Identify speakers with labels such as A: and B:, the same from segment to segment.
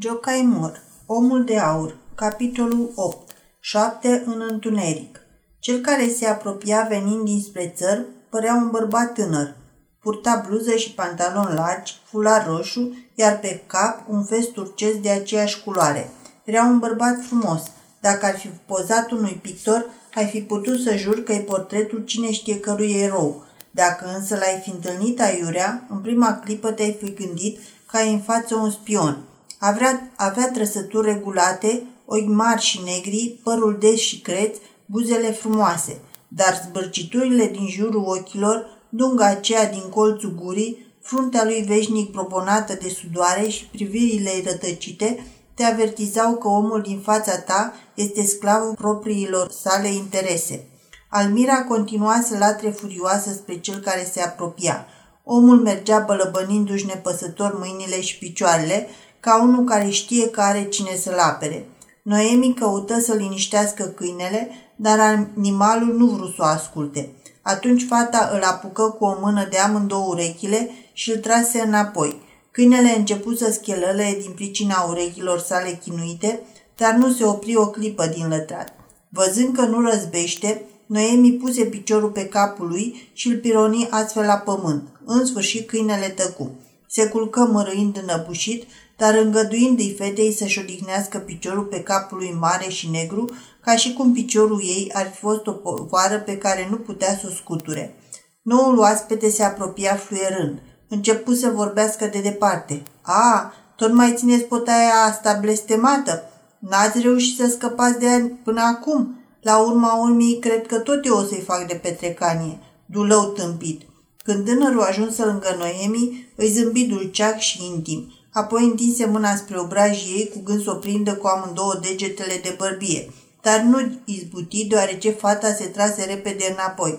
A: Jocai Mor, Omul de Aur, capitolul 8, 7 în întuneric. Cel care se apropia venind dinspre țăr părea un bărbat tânăr. Purta bluză și pantaloni largi, fular roșu, iar pe cap un fest turcesc de aceeași culoare. Era un bărbat frumos. Dacă ar fi pozat unui pictor, ai fi putut să jur că e portretul cine știe cărui erou. Dacă însă l-ai fi întâlnit aiurea, în prima clipă te-ai fi gândit că ai în față un spion – avea, avea trăsături regulate, ochi mari și negri, părul des și creț, buzele frumoase, dar zbârciturile din jurul ochilor, dunga aceea din colțul gurii, fruntea lui veșnic probonată de sudoare și privirile rătăcite, te avertizau că omul din fața ta este sclavul propriilor sale interese. Almira continua să latre furioasă spre cel care se apropia. Omul mergea bălăbănindu-și nepăsător mâinile și picioarele, ca unul care știe că are cine să-l apere. Noemi căută să liniștească câinele, dar animalul nu vrut să o asculte. Atunci fata îl apucă cu o mână de amândouă urechile și îl trase înapoi. Câinele început să schelăle din pricina urechilor sale chinuite, dar nu se opri o clipă din lătrat. Văzând că nu răzbește, Noemi puse piciorul pe capul lui și îl pironi astfel la pământ. În sfârșit câinele tăcu. Se culcă mărâind înăbușit dar îngăduind-i fetei să-și odihnească piciorul pe capul lui mare și negru, ca și cum piciorul ei ar fi fost o povară pe care nu putea să o scuture. Noul oaspete se apropia fluierând. Începu să vorbească de departe. A, tot mai țineți potaia asta blestemată? N-ați reușit să scăpați de ea până acum? La urma urmei, cred că tot eu o să-i fac de petrecanie. Dulău tâmpit. Când tânărul ajunse lângă Noemi, îi zâmbi dulceac și intim. Apoi întinse mâna spre obrajii ei cu gând să o prindă cu amândouă degetele de bărbie, dar nu izbuti deoarece fata se trase repede înapoi.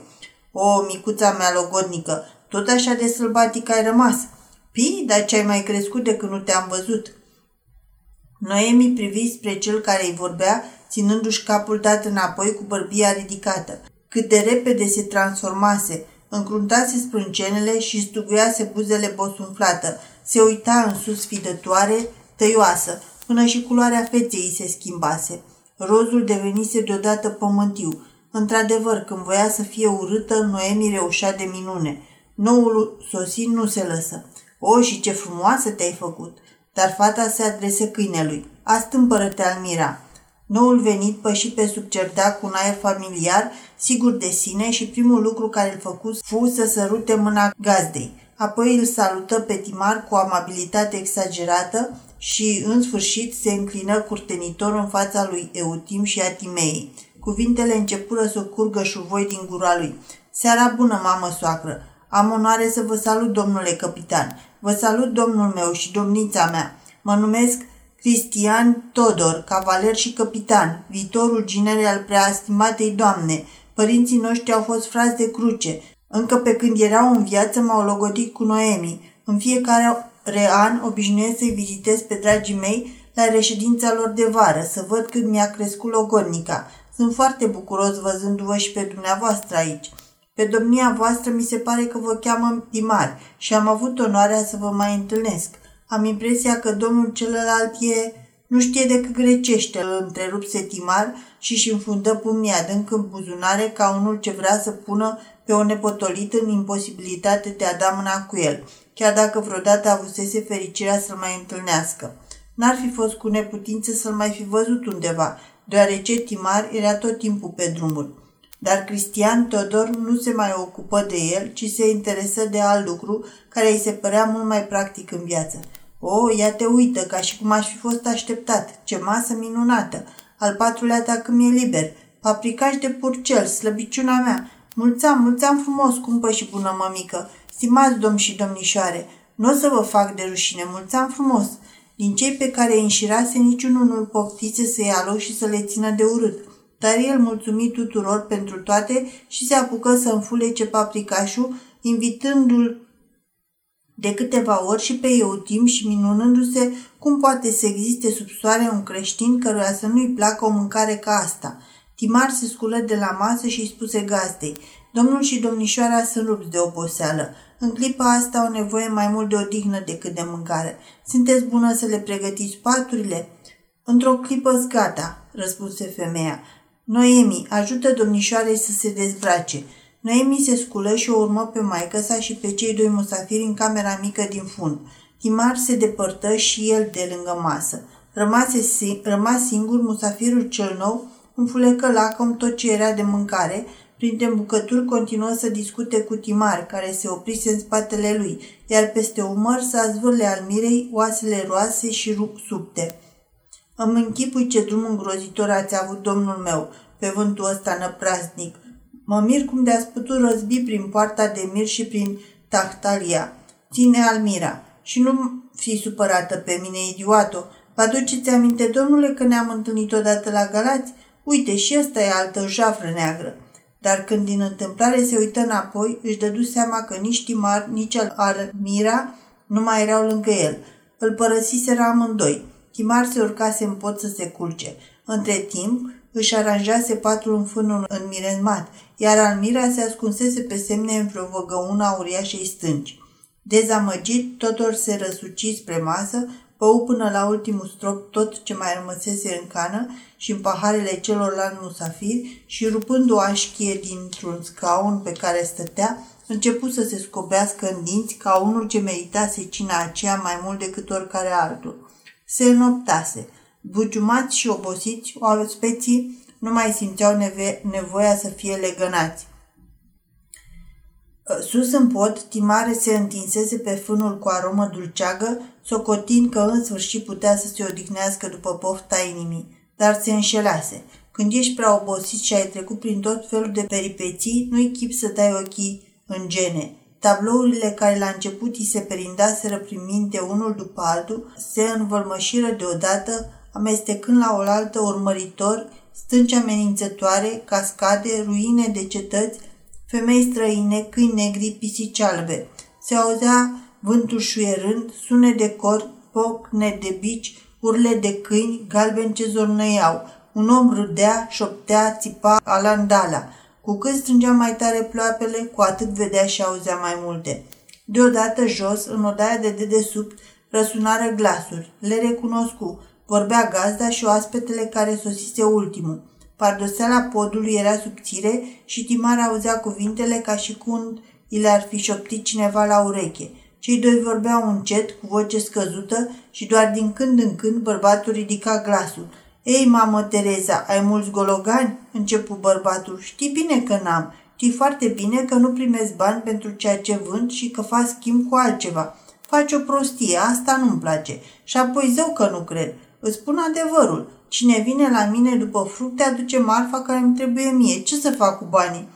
A: O, micuța mea logodnică, tot așa de sălbatică ai rămas. Pi, dar ce ai mai crescut de când nu te-am văzut? Noemi privi spre cel care îi vorbea, ținându-și capul dat înapoi cu bărbia ridicată. Cât de repede se transformase, încruntase sprâncenele și stuguiase buzele bosunflată, se uita în sus fidătoare, tăioasă, până și culoarea feței se schimbase. Rozul devenise deodată pământiu. Într-adevăr, când voia să fie urâtă, Noemi reușea de minune. Noul sosin nu se lăsă. O, și ce frumoasă te-ai făcut! Dar fata se adresă câinelui. Astâmpără-te, Almira! Noul venit păși pe sub cerdac cu un aer familiar, sigur de sine și primul lucru care îl făcu fu să sărute mâna gazdei. Apoi îl salută pe Timar cu amabilitate exagerată și, în sfârșit, se înclină curtenitor în fața lui Eutim și a Timei. Cuvintele începură să curgă șuvoi din gura lui. Seara bună, mamă soacră! Am onoare să vă salut, domnule capitan. Vă salut, domnul meu și domnița mea. Mă numesc Cristian Todor, cavaler și capitan, viitorul ginere al preastimatei doamne. Părinții noștri au fost frați de cruce. Încă pe când erau în viață m-au logodit cu Noemi. În fiecare an obișnuiesc să-i vizitez pe dragii mei la reședința lor de vară, să văd cât mi-a crescut logodnica. Sunt foarte bucuros văzându-vă și pe dumneavoastră aici. Pe domnia voastră mi se pare că vă cheamă Timar și am avut onoarea să vă mai întâlnesc. Am impresia că domnul celălalt e... Nu știe decât grecește, îl întrerupse Timar și își înfundă pumnii adânc în buzunare ca unul ce vrea să pună pe o nepotolită în imposibilitate de a da mâna cu el, chiar dacă vreodată avusese fericirea să-l mai întâlnească. N-ar fi fost cu neputință să-l mai fi văzut undeva, deoarece Timar era tot timpul pe drumuri. Dar Cristian Teodor nu se mai ocupă de el, ci se interesă de alt lucru care îi se părea mult mai practic în viață. O, oh, ia te uită, ca și cum aș fi fost așteptat. Ce masă minunată! Al patrulea dacă mi-e liber. Paprikaș de purcel, slăbiciuna mea. Mulțam, mulțam frumos, cumpă și bună mămică. Stimați domn și domnișoare, nu o să vă fac de rușine, mulțam frumos. Din cei pe care îi înșirase, niciunul nu-l poftise să ia loc și să le țină de urât. Dar el mulțumi tuturor pentru toate și se apucă să înfulece paprikașul, invitându-l de câteva ori și pe Eutim și minunându-se cum poate să existe sub soare un creștin căruia să nu-i placă o mâncare ca asta. Timar se sculă de la masă și îi spuse gazdei, Domnul și domnișoara sunt rupți de oboseală. În clipa asta au nevoie mai mult de odihnă decât de mâncare. Sunteți bună să le pregătiți paturile? Într-o clipă gata, răspunse femeia. Noemi, ajută domnișoarei să se dezbrace. Noemi se sculă și o urmă pe maică sa și pe cei doi musafiri în camera mică din fund. Timar se depărtă și el de lângă masă. Rămase, rămas singur, musafirul cel nou înfulecă lacom tot ce era de mâncare, printre bucături continuă să discute cu Timar, care se oprise în spatele lui, iar peste umăr s-a zvârle al mirei oasele roase și subte. Îmi închipui ce drum îngrozitor ați avut, domnul meu, pe vântul ăsta năpraznic. Mă mir cum de-ați putut răzbi prin poarta de mir și prin Tahtalia. Ține Almira. Și nu fi supărată pe mine, idioto. Vă aduceți aminte, domnule, că ne-am întâlnit odată la Galați? Uite, și ăsta e altă jafră neagră. Dar când din întâmplare se uită înapoi, își dădu seama că nici Timar, nici Almira nu mai erau lângă el. Îl părăsiseră amândoi. Timar se urcase în pot să se culce. Între timp, își aranjase patul în fânul înmiremat, iar Almira se ascunsese pe semne în vreo văgăuna uriașei stânci. Dezamăgit, totor se răsuci spre masă, bău până la ultimul strop tot ce mai rămăsese în cană și în paharele celorlalți musafiri și rupând o așchie dintr-un scaun pe care stătea, început să se scobească în dinți ca unul ce meritase cina aceea mai mult decât oricare altul. Se înoptase. Bugiumați și obosiți, o speții nu mai simțeau neve- nevoia să fie legănați. Sus în pod, Timare se întinsese pe fânul cu aromă dulceagă, socotind că în sfârșit putea să se odihnească după pofta inimii, dar se înșelase. Când ești prea obosit și ai trecut prin tot felul de peripeții, nu-i chip să dai ochii în gene. Tablourile care la început îi se perindaseră prin minte unul după altul se învălmășiră deodată, amestecând la oaltă urmăritor, stânci amenințătoare, cascade, ruine de cetăți, femei străine, câini negri, pisici albe. Se auzea vântul șuierând, sune de cor, pocne de bici, urle de câini, galbeni ce zornăiau. Un om râdea, șoptea, țipa alandala. Cu cât strângea mai tare ploapele, cu atât vedea și auzea mai multe. Deodată jos, în odaia de dedesubt, răsunară glasuri. Le recunoscu. Vorbea gazda și oaspetele care sosise ultimul. Pardoseala podului era subțire și Timar auzea cuvintele ca și când i le-ar fi șoptit cineva la ureche. Cei doi vorbeau încet, cu voce scăzută și doar din când în când bărbatul ridica glasul. Ei, mamă Tereza, ai mulți gologani?" începu bărbatul. Știi bine că n-am. Știi foarte bine că nu primesc bani pentru ceea ce vând și că fac schimb cu altceva. Faci o prostie, asta nu-mi place. Și apoi zău că nu cred. Îți spun adevărul. Cine vine la mine după fructe aduce marfa care îmi trebuie mie. Ce să fac cu banii?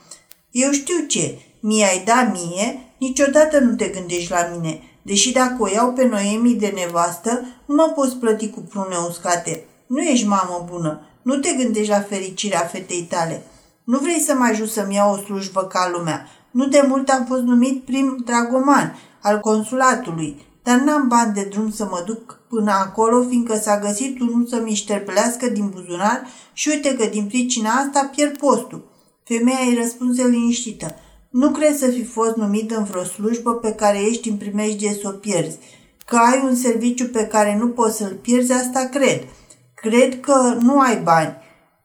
A: Eu știu ce. Mie ai da mie, niciodată nu te gândești la mine. Deși dacă o iau pe Noemi de nevastă, nu mă poți plăti cu prune uscate. Nu ești mamă bună. Nu te gândești la fericirea fetei tale. Nu vrei să mă ajut să-mi iau o slujbă ca lumea. Nu de mult am fost numit prim dragoman al consulatului, dar n-am bani de drum să mă duc până acolo, fiindcă s-a găsit unul să-mi șterpelească din buzunar și uite că din pricina asta pierd postul. Femeia îi răspunse liniștită. Nu crezi să fi fost numit în vreo slujbă pe care ești în primejdie să o pierzi. Că ai un serviciu pe care nu poți să-l pierzi, asta cred. Cred că nu ai bani,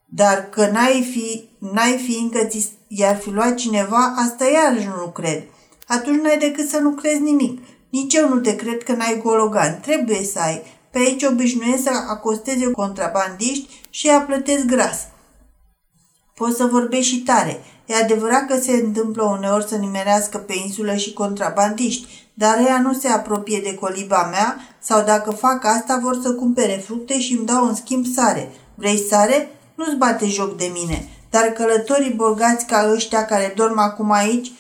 A: dar că n-ai fi, n-ai fi încă ți i-ar fi luat cineva, asta iarăși nu cred. Atunci n-ai decât să nu crezi nimic. Nici eu nu te cred că n-ai gologan. Trebuie să ai. Pe aici obișnuiesc să acosteze contrabandiști și a plătesc gras. Poți să vorbești și tare. E adevărat că se întâmplă uneori să nimerească pe insulă și contrabandiști, dar ea nu se apropie de coliba mea sau dacă fac asta vor să cumpere fructe și îmi dau în schimb sare. Vrei sare? Nu-ți bate joc de mine. Dar călătorii bogați ca ăștia care dorm acum aici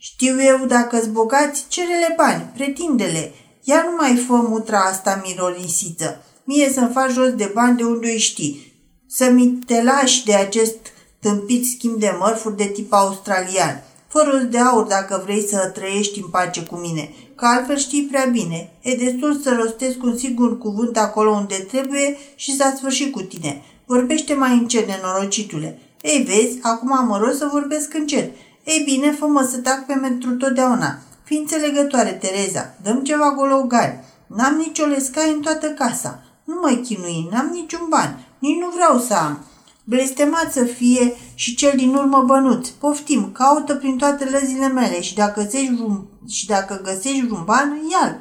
A: știu eu dacă-s bogați, cerele bani, pretindele. Ia nu mai fă mutra asta mirolisiță. Mie să-mi faci jos de bani de unde îi știi. Să-mi te lași de acest tâmpit schimb de mărfuri de tip australian. Fără de aur dacă vrei să trăiești în pace cu mine, că altfel știi prea bine. E destul să rostesc un sigur cuvânt acolo unde trebuie și s-a sfârșit cu tine. Vorbește mai încet, nenorocitule. Ei, vezi, acum am rost să vorbesc încet. Ei bine, fă-mă să tac pe pentru totdeauna. fii înțelegătoare, Tereza, dăm ceva gologani. N-am nicio lescai în toată casa. Nu mă chinui, n-am niciun ban. Nici nu vreau să am. Blestemat să fie și cel din urmă bănuț. Poftim, caută prin toate lăzile mele și dacă găsești vreun, și dacă găsești vreun ban, ia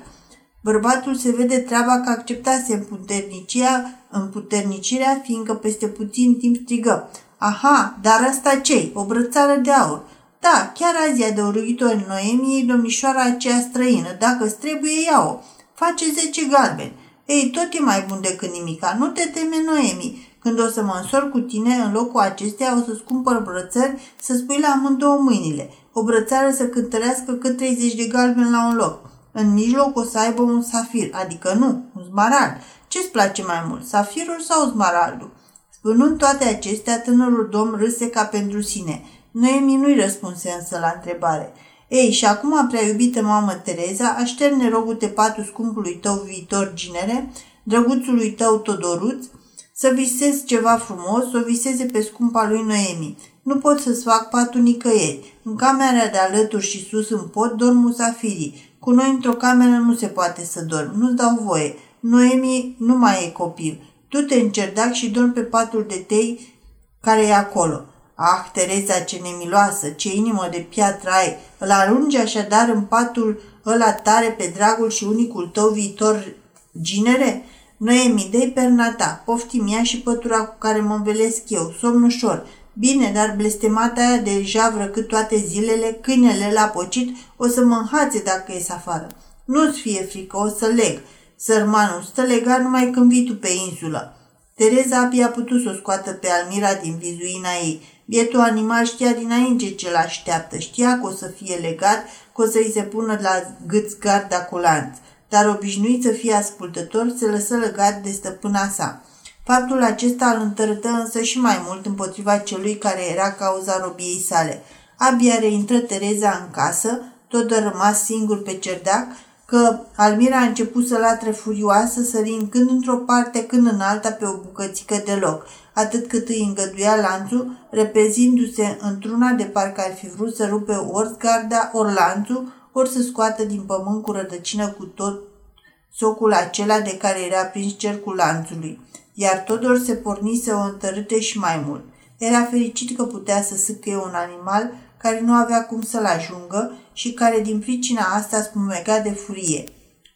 A: Bărbatul se vede treaba că acceptase împuternicirea, împuternicirea, fiindcă peste puțin timp strigă. Aha, dar asta ce O brățară de aur. Da, chiar azi e adăugitor Noemiei, domnișoara aceea străină. Dacă-ți trebuie, ia-o. Face zece galbeni. Ei, tot e mai bun decât nimica. Nu te teme, Noemi. Când o să mă însor cu tine, în locul acesteia o să-ți cumpăr brățări să spui la amândouă mâinile. O brățară să cântărească cât 30 de galbeni la un loc. În mijloc o să aibă un safir, adică nu, un smarald. Ce-ți place mai mult, safirul sau smaraldul? Spunând toate acestea, tânărul domn râse ca pentru sine. Noemi nu-i răspunse însă la întrebare. Ei, și acum, prea iubită mamă Tereza, așterne rogute patul scumpului tău viitor ginere, drăguțului tău Todoruț, să visezi ceva frumos, o viseze pe scumpa lui Noemi. Nu pot să-ți fac patul nicăieri. În camera de alături și sus în pod dorm musafirii. Cu noi într-o cameră nu se poate să dorm. Nu-ți dau voie. Noemi nu mai e copil. Tu te încerdac și dormi pe patul de tei care e acolo. Ah, Tereza, ce nemiloasă, ce inimă de piatră ai! Îl arungi așadar în patul ăla tare pe dragul și unicul tău viitor ginere? Noemi, dă-i perna ta, poftim ea și pătura cu care mă învelesc eu, somn ușor. Bine, dar blestemata aia deja vrăcât toate zilele, câinele l-a pocit, o să mă înhațe dacă ies afară. Nu-ți fie frică, o să leg. Sărmanul stă legat numai când vii tu pe insulă. Tereza abia a putut să o scoată pe Almira din vizuina ei. Bietul animal știa dinainte ce l-așteaptă, știa că o să fie legat, că o să-i se pună la gâț garda cu lanț. Dar obișnuit să fie ascultător, se lăsă legat de stăpâna sa. Faptul acesta îl întărâtă însă și mai mult împotriva celui care era cauza robiei sale. Abia reintră Tereza în casă, tot a rămas singur pe cerdac, că Almira a început să latre furioasă, sărind când într-o parte, când în alta pe o bucățică de loc, atât cât îi îngăduia lanțul, repezindu-se într-una de parcă ar fi vrut să rupe ori garda, ori lanțul, ori să scoată din pământ cu rădăcină cu tot socul acela de care era prins cercul lanțului. Iar Todor se porni să o întărâte și mai mult. Era fericit că putea să sâcăie un animal care nu avea cum să-l ajungă și care din pricina asta spumega de furie.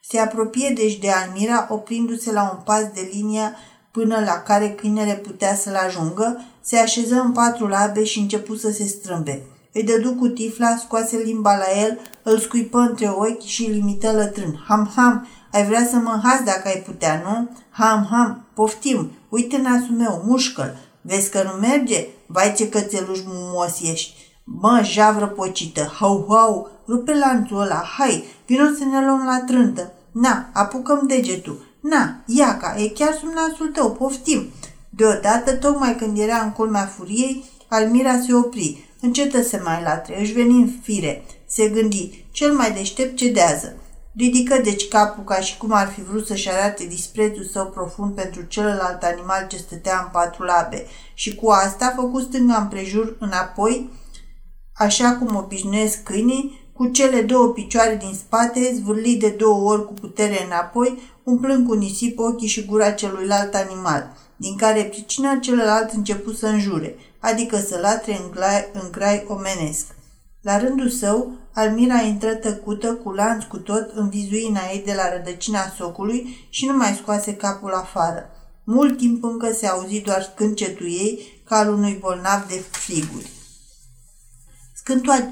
A: Se apropie deci de Almira, oprindu-se la un pas de linia până la care câinele putea să-l ajungă, se așeză în patru labe și începu să se strâmbe. Îi dădu cu tifla, scoase limba la el, îl scuipă între ochi și îl limită lătrând. Ham, ham, ai vrea să mă înhați dacă ai putea, nu? Ham, ham, poftim, uite nasul meu, mușcă Vezi că nu merge? Vai ce cățeluș mumos ești. Mă, javră pocită, hau, hau, rupe lanțul ăla, hai, vino să ne luăm la trântă. Na, apucăm degetul. Na, iaca, e chiar sub nasul tău, poftim. Deodată, tocmai când era în culmea furiei, Almira se opri, încetă să mai latre, își veni în fire. Se gândi, cel mai deștept cedează. Ridică deci capul ca și cum ar fi vrut să-și arate disprețul său profund pentru celălalt animal ce stătea în patru labe și cu asta făcu stânga împrejur înapoi, așa cum obișnuiesc câinii, cu cele două picioare din spate, zvârli de două ori cu putere înapoi, umplând cu nisip ochii și gura celuilalt animal, din care pricina celălalt început să înjure, adică să latre în, grai, în grai omenesc. La rândul său, Almira intră tăcută, cu lanț cu tot, în vizuina ei de la rădăcina socului și nu mai scoase capul afară. Mult timp încă se auzi doar scâncetul ei ca al unui bolnav de friguri.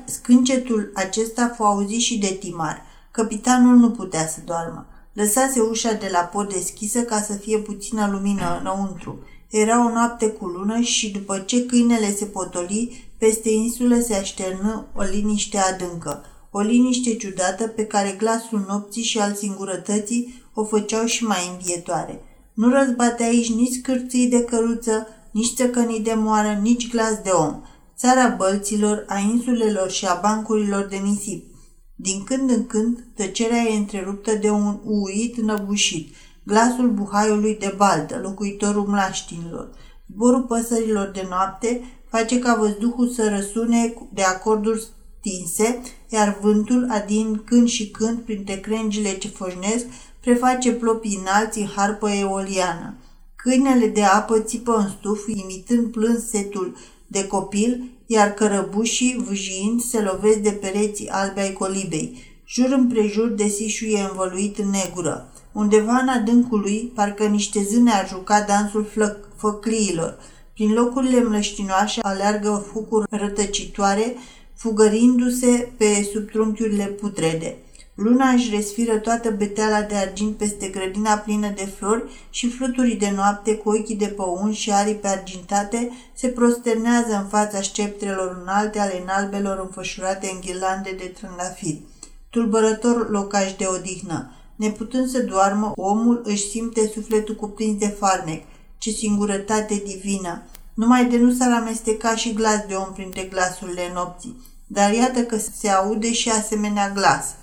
A: Scâncetul acesta fu auzit și de Timar. Capitanul nu putea să doarmă. Lăsase ușa de la pod deschisă ca să fie puțină lumină înăuntru. Era o noapte cu lună și după ce câinele se potoli, peste insulă se așternă o liniște adâncă, o liniște ciudată pe care glasul nopții și al singurătății o făceau și mai învietoare. Nu răzbate aici nici cârții de căruță, nici țăcănii de moară, nici glas de om. Țara bălților, a insulelor și a bancurilor de nisip. Din când în când, tăcerea e întreruptă de un uit năbușit, glasul buhaiului de baltă, locuitorul mlaștinilor. Zborul păsărilor de noapte face ca văzduhul să răsune de acorduri tinse, iar vântul, adin când și când printre crengile ce foșnesc, preface plopii înalți în harpă eoliană. Câinele de apă țipă în stuf, imitând plânsetul de copil, iar cărăbușii, vâjind, se lovesc de pereții albe ai colibei. Jur împrejur de sișuie învăluit în negură. Undeva în adâncul lui, parcă niște zâne ar juca dansul făcliilor. Prin locurile mlăștinoase aleargă fucuri rătăcitoare, fugărindu-se pe subtrunchiurile putrede. Luna își respiră toată beteala de argint peste grădina plină de flori și fluturii de noapte cu ochii de păun și aripi argintate se prosternează în fața sceptrelor înalte ale înalbelor înfășurate în ghirlande de trândafiri. Tulbărător locaș de odihnă. Neputând să doarmă, omul își simte sufletul cuprins de farmec. Ce singurătate divină! Numai de nu s-ar amesteca și glas de om printre glasurile nopții. Dar iată că se aude și asemenea glas –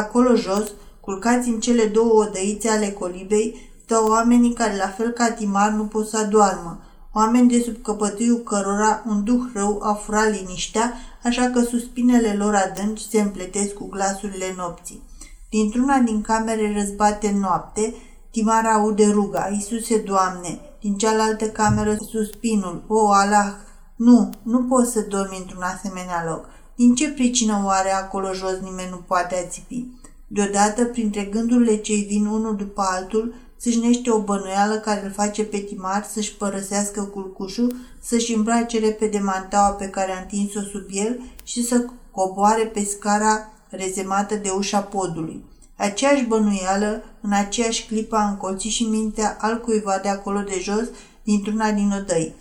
A: Acolo jos, culcați în cele două odăițe ale colibei, stau oamenii care, la fel ca Timar, nu pot să adoarmă. Oameni de sub căpătâiul cărora un duh rău a furat liniștea, așa că suspinele lor adânci se împletesc cu glasurile nopții. Dintr-una din camere răzbate în noapte, Timar aude ruga, Iisuse, Doamne, din cealaltă cameră suspinul, o, Allah, nu, nu poți să dormi într-un asemenea loc. Din ce pricină oare acolo jos nimeni nu poate ațipi? Deodată, printre gândurile ce vin unul după altul, sâșnește o bănuială care îl face pe Timar să-și părăsească culcușul, să-și îmbrace repede mantaua pe care a întins-o sub el și să coboare pe scara rezemată de ușa podului. Aceeași bănuială, în aceeași clipă, a încolțit și mintea al cuiva de acolo de jos, dintr-una din odăi.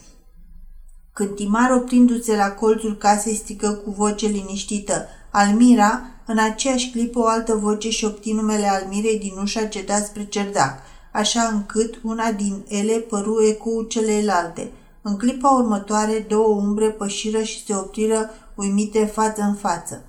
A: Când Timar, oprindu-se la colțul casei, strică cu voce liniștită, Almira, în aceeași clipă o altă voce șopti numele Almirei din ușa ce da spre cerdac, așa încât una din ele păru ecou celelalte. În clipa următoare, două umbre pășiră și se opriră uimite față în față.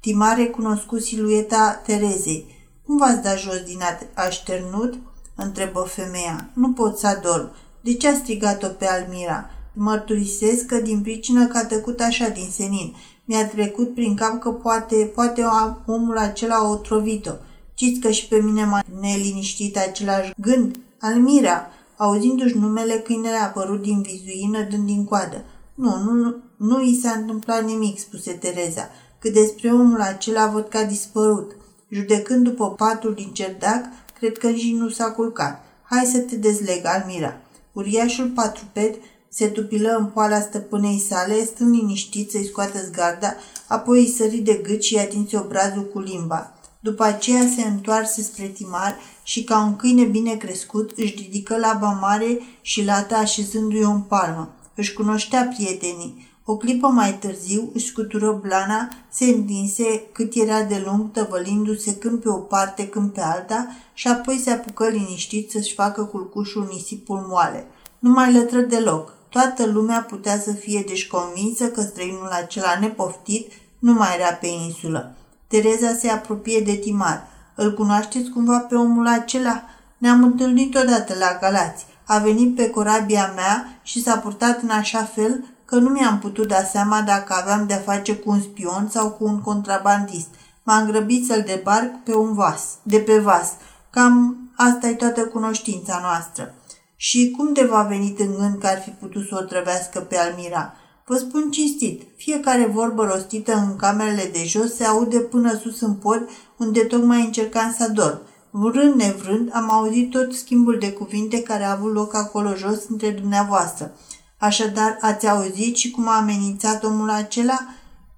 A: Timar recunoscu silueta Terezei. Cum v-ați dat jos din așternut?" întrebă femeia. Nu pot să adorm. De ce a strigat-o pe Almira?" Mărturisesc că din pricină că a tăcut așa din senin. Mi-a trecut prin cap că poate, poate omul acela o trovit-o. Ciți că și pe mine m-a neliniștit același gând. Almira, auzindu-și numele, câinele a apărut din vizuină, dând din coadă. Nu, nu, nu, nu i s-a întâmplat nimic, spuse Tereza. Cât despre omul acela văd că a dispărut. Judecând după patul din cerdac, cred că și nu s-a culcat. Hai să te dezleg, Almira. Uriașul patruped se tupilă în poala stăpânei sale, stând liniștit să-i scoată zgarda, apoi îi sări de gât și i atinse obrazul cu limba. După aceea se întoarse spre Timar și, ca un câine bine crescut, își ridică laba mare și lata așezându-i o în palmă. Își cunoștea prietenii. O clipă mai târziu își scutură blana, se întinse cât era de lung, tăvălindu-se când pe o parte, când pe alta și apoi se apucă liniștit să-și facă culcușul nisipul moale. Nu mai lătră deloc. Toată lumea putea să fie deci convinsă că străinul acela nepoftit nu mai era pe insulă. Tereza se apropie de Timar. Îl cunoașteți cumva pe omul acela? Ne-am întâlnit odată la Galați. A venit pe corabia mea și s-a purtat în așa fel că nu mi-am putut da seama dacă aveam de-a face cu un spion sau cu un contrabandist. M-am grăbit să-l debarc pe un vas, de pe vas. Cam asta e toată cunoștința noastră. Și cum de v-a venit în gând că ar fi putut să o trăvească pe Almira? Vă spun cinstit, fiecare vorbă rostită în camerele de jos se aude până sus în pod, unde tocmai încercam să dorm. Vrând nevrând, am auzit tot schimbul de cuvinte care a avut loc acolo jos între dumneavoastră. Așadar, ați auzit și cum a amenințat omul acela?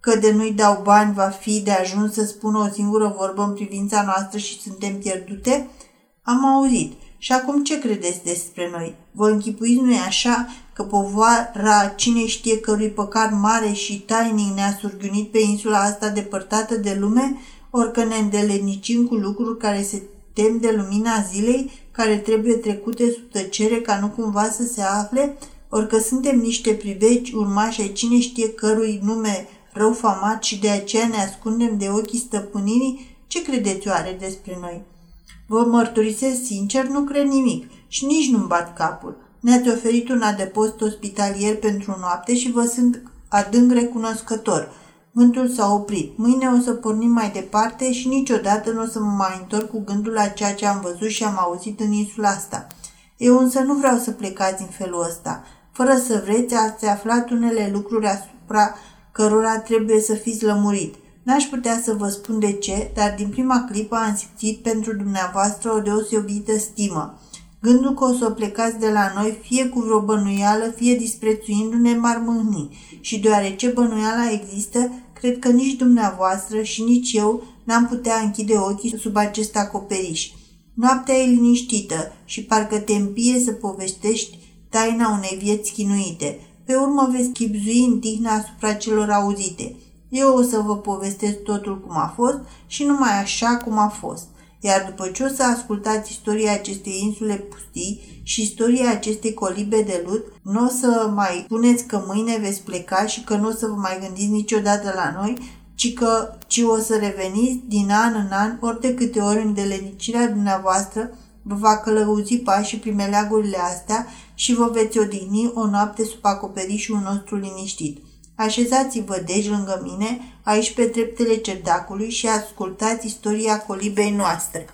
A: Că de nu-i dau bani va fi de ajuns să spună o singură vorbă în privința noastră și suntem pierdute? Am auzit. Și acum ce credeți despre noi? Vă închipuiți, nu așa, că povara cine știe cărui păcat mare și tainic ne-a surghiunit pe insula asta depărtată de lume, orică ne îndelenicim cu lucruri care se tem de lumina zilei, care trebuie trecute sub tăcere ca nu cumva să se afle, orică suntem niște priveci urmași ai cine știe cărui nume rău famat și de aceea ne ascundem de ochii stăpânirii, ce credeți oare despre noi? Vă mărturisesc sincer, nu cred nimic și nici nu-mi bat capul. Ne-ați oferit un adăpost ospitalier pentru noapte și vă sunt adânc recunoscător. Vântul s-a oprit. Mâine o să pornim mai departe și niciodată nu o să mă mai întorc cu gândul la ceea ce am văzut și am auzit în insula asta. Eu însă nu vreau să plecați în felul ăsta. Fără să vreți, ați aflat unele lucruri asupra cărora trebuie să fiți lămurit. N-aș putea să vă spun de ce, dar din prima clipă am simțit pentru dumneavoastră o deosebită stimă. Gândul că o să plecați de la noi, fie cu vreo bănuială, fie disprețuindu-ne, m-ar mâhni. Și deoarece bănuiala există, cred că nici dumneavoastră și nici eu n-am putea închide ochii sub acest acoperiș. Noaptea e liniștită și parcă te împie să povestești taina unei vieți chinuite. Pe urmă veți chipzui în tihna asupra celor auzite. Eu o să vă povestesc totul cum a fost și numai așa cum a fost. Iar după ce o să ascultați istoria acestei insule pustii și istoria acestei colibe de lut, nu o să mai spuneți că mâine veți pleca și că nu o să vă mai gândiți niciodată la noi, ci că ci o să reveniți din an în an ori de câte ori în delenicirea dumneavoastră vă va călăuzi pașii prin meleagurile astea și vă veți odihni o noapte sub acoperișul nostru liniștit. Așezați-vă deci lângă mine, aici pe treptele cerdacului și ascultați istoria colibei noastre.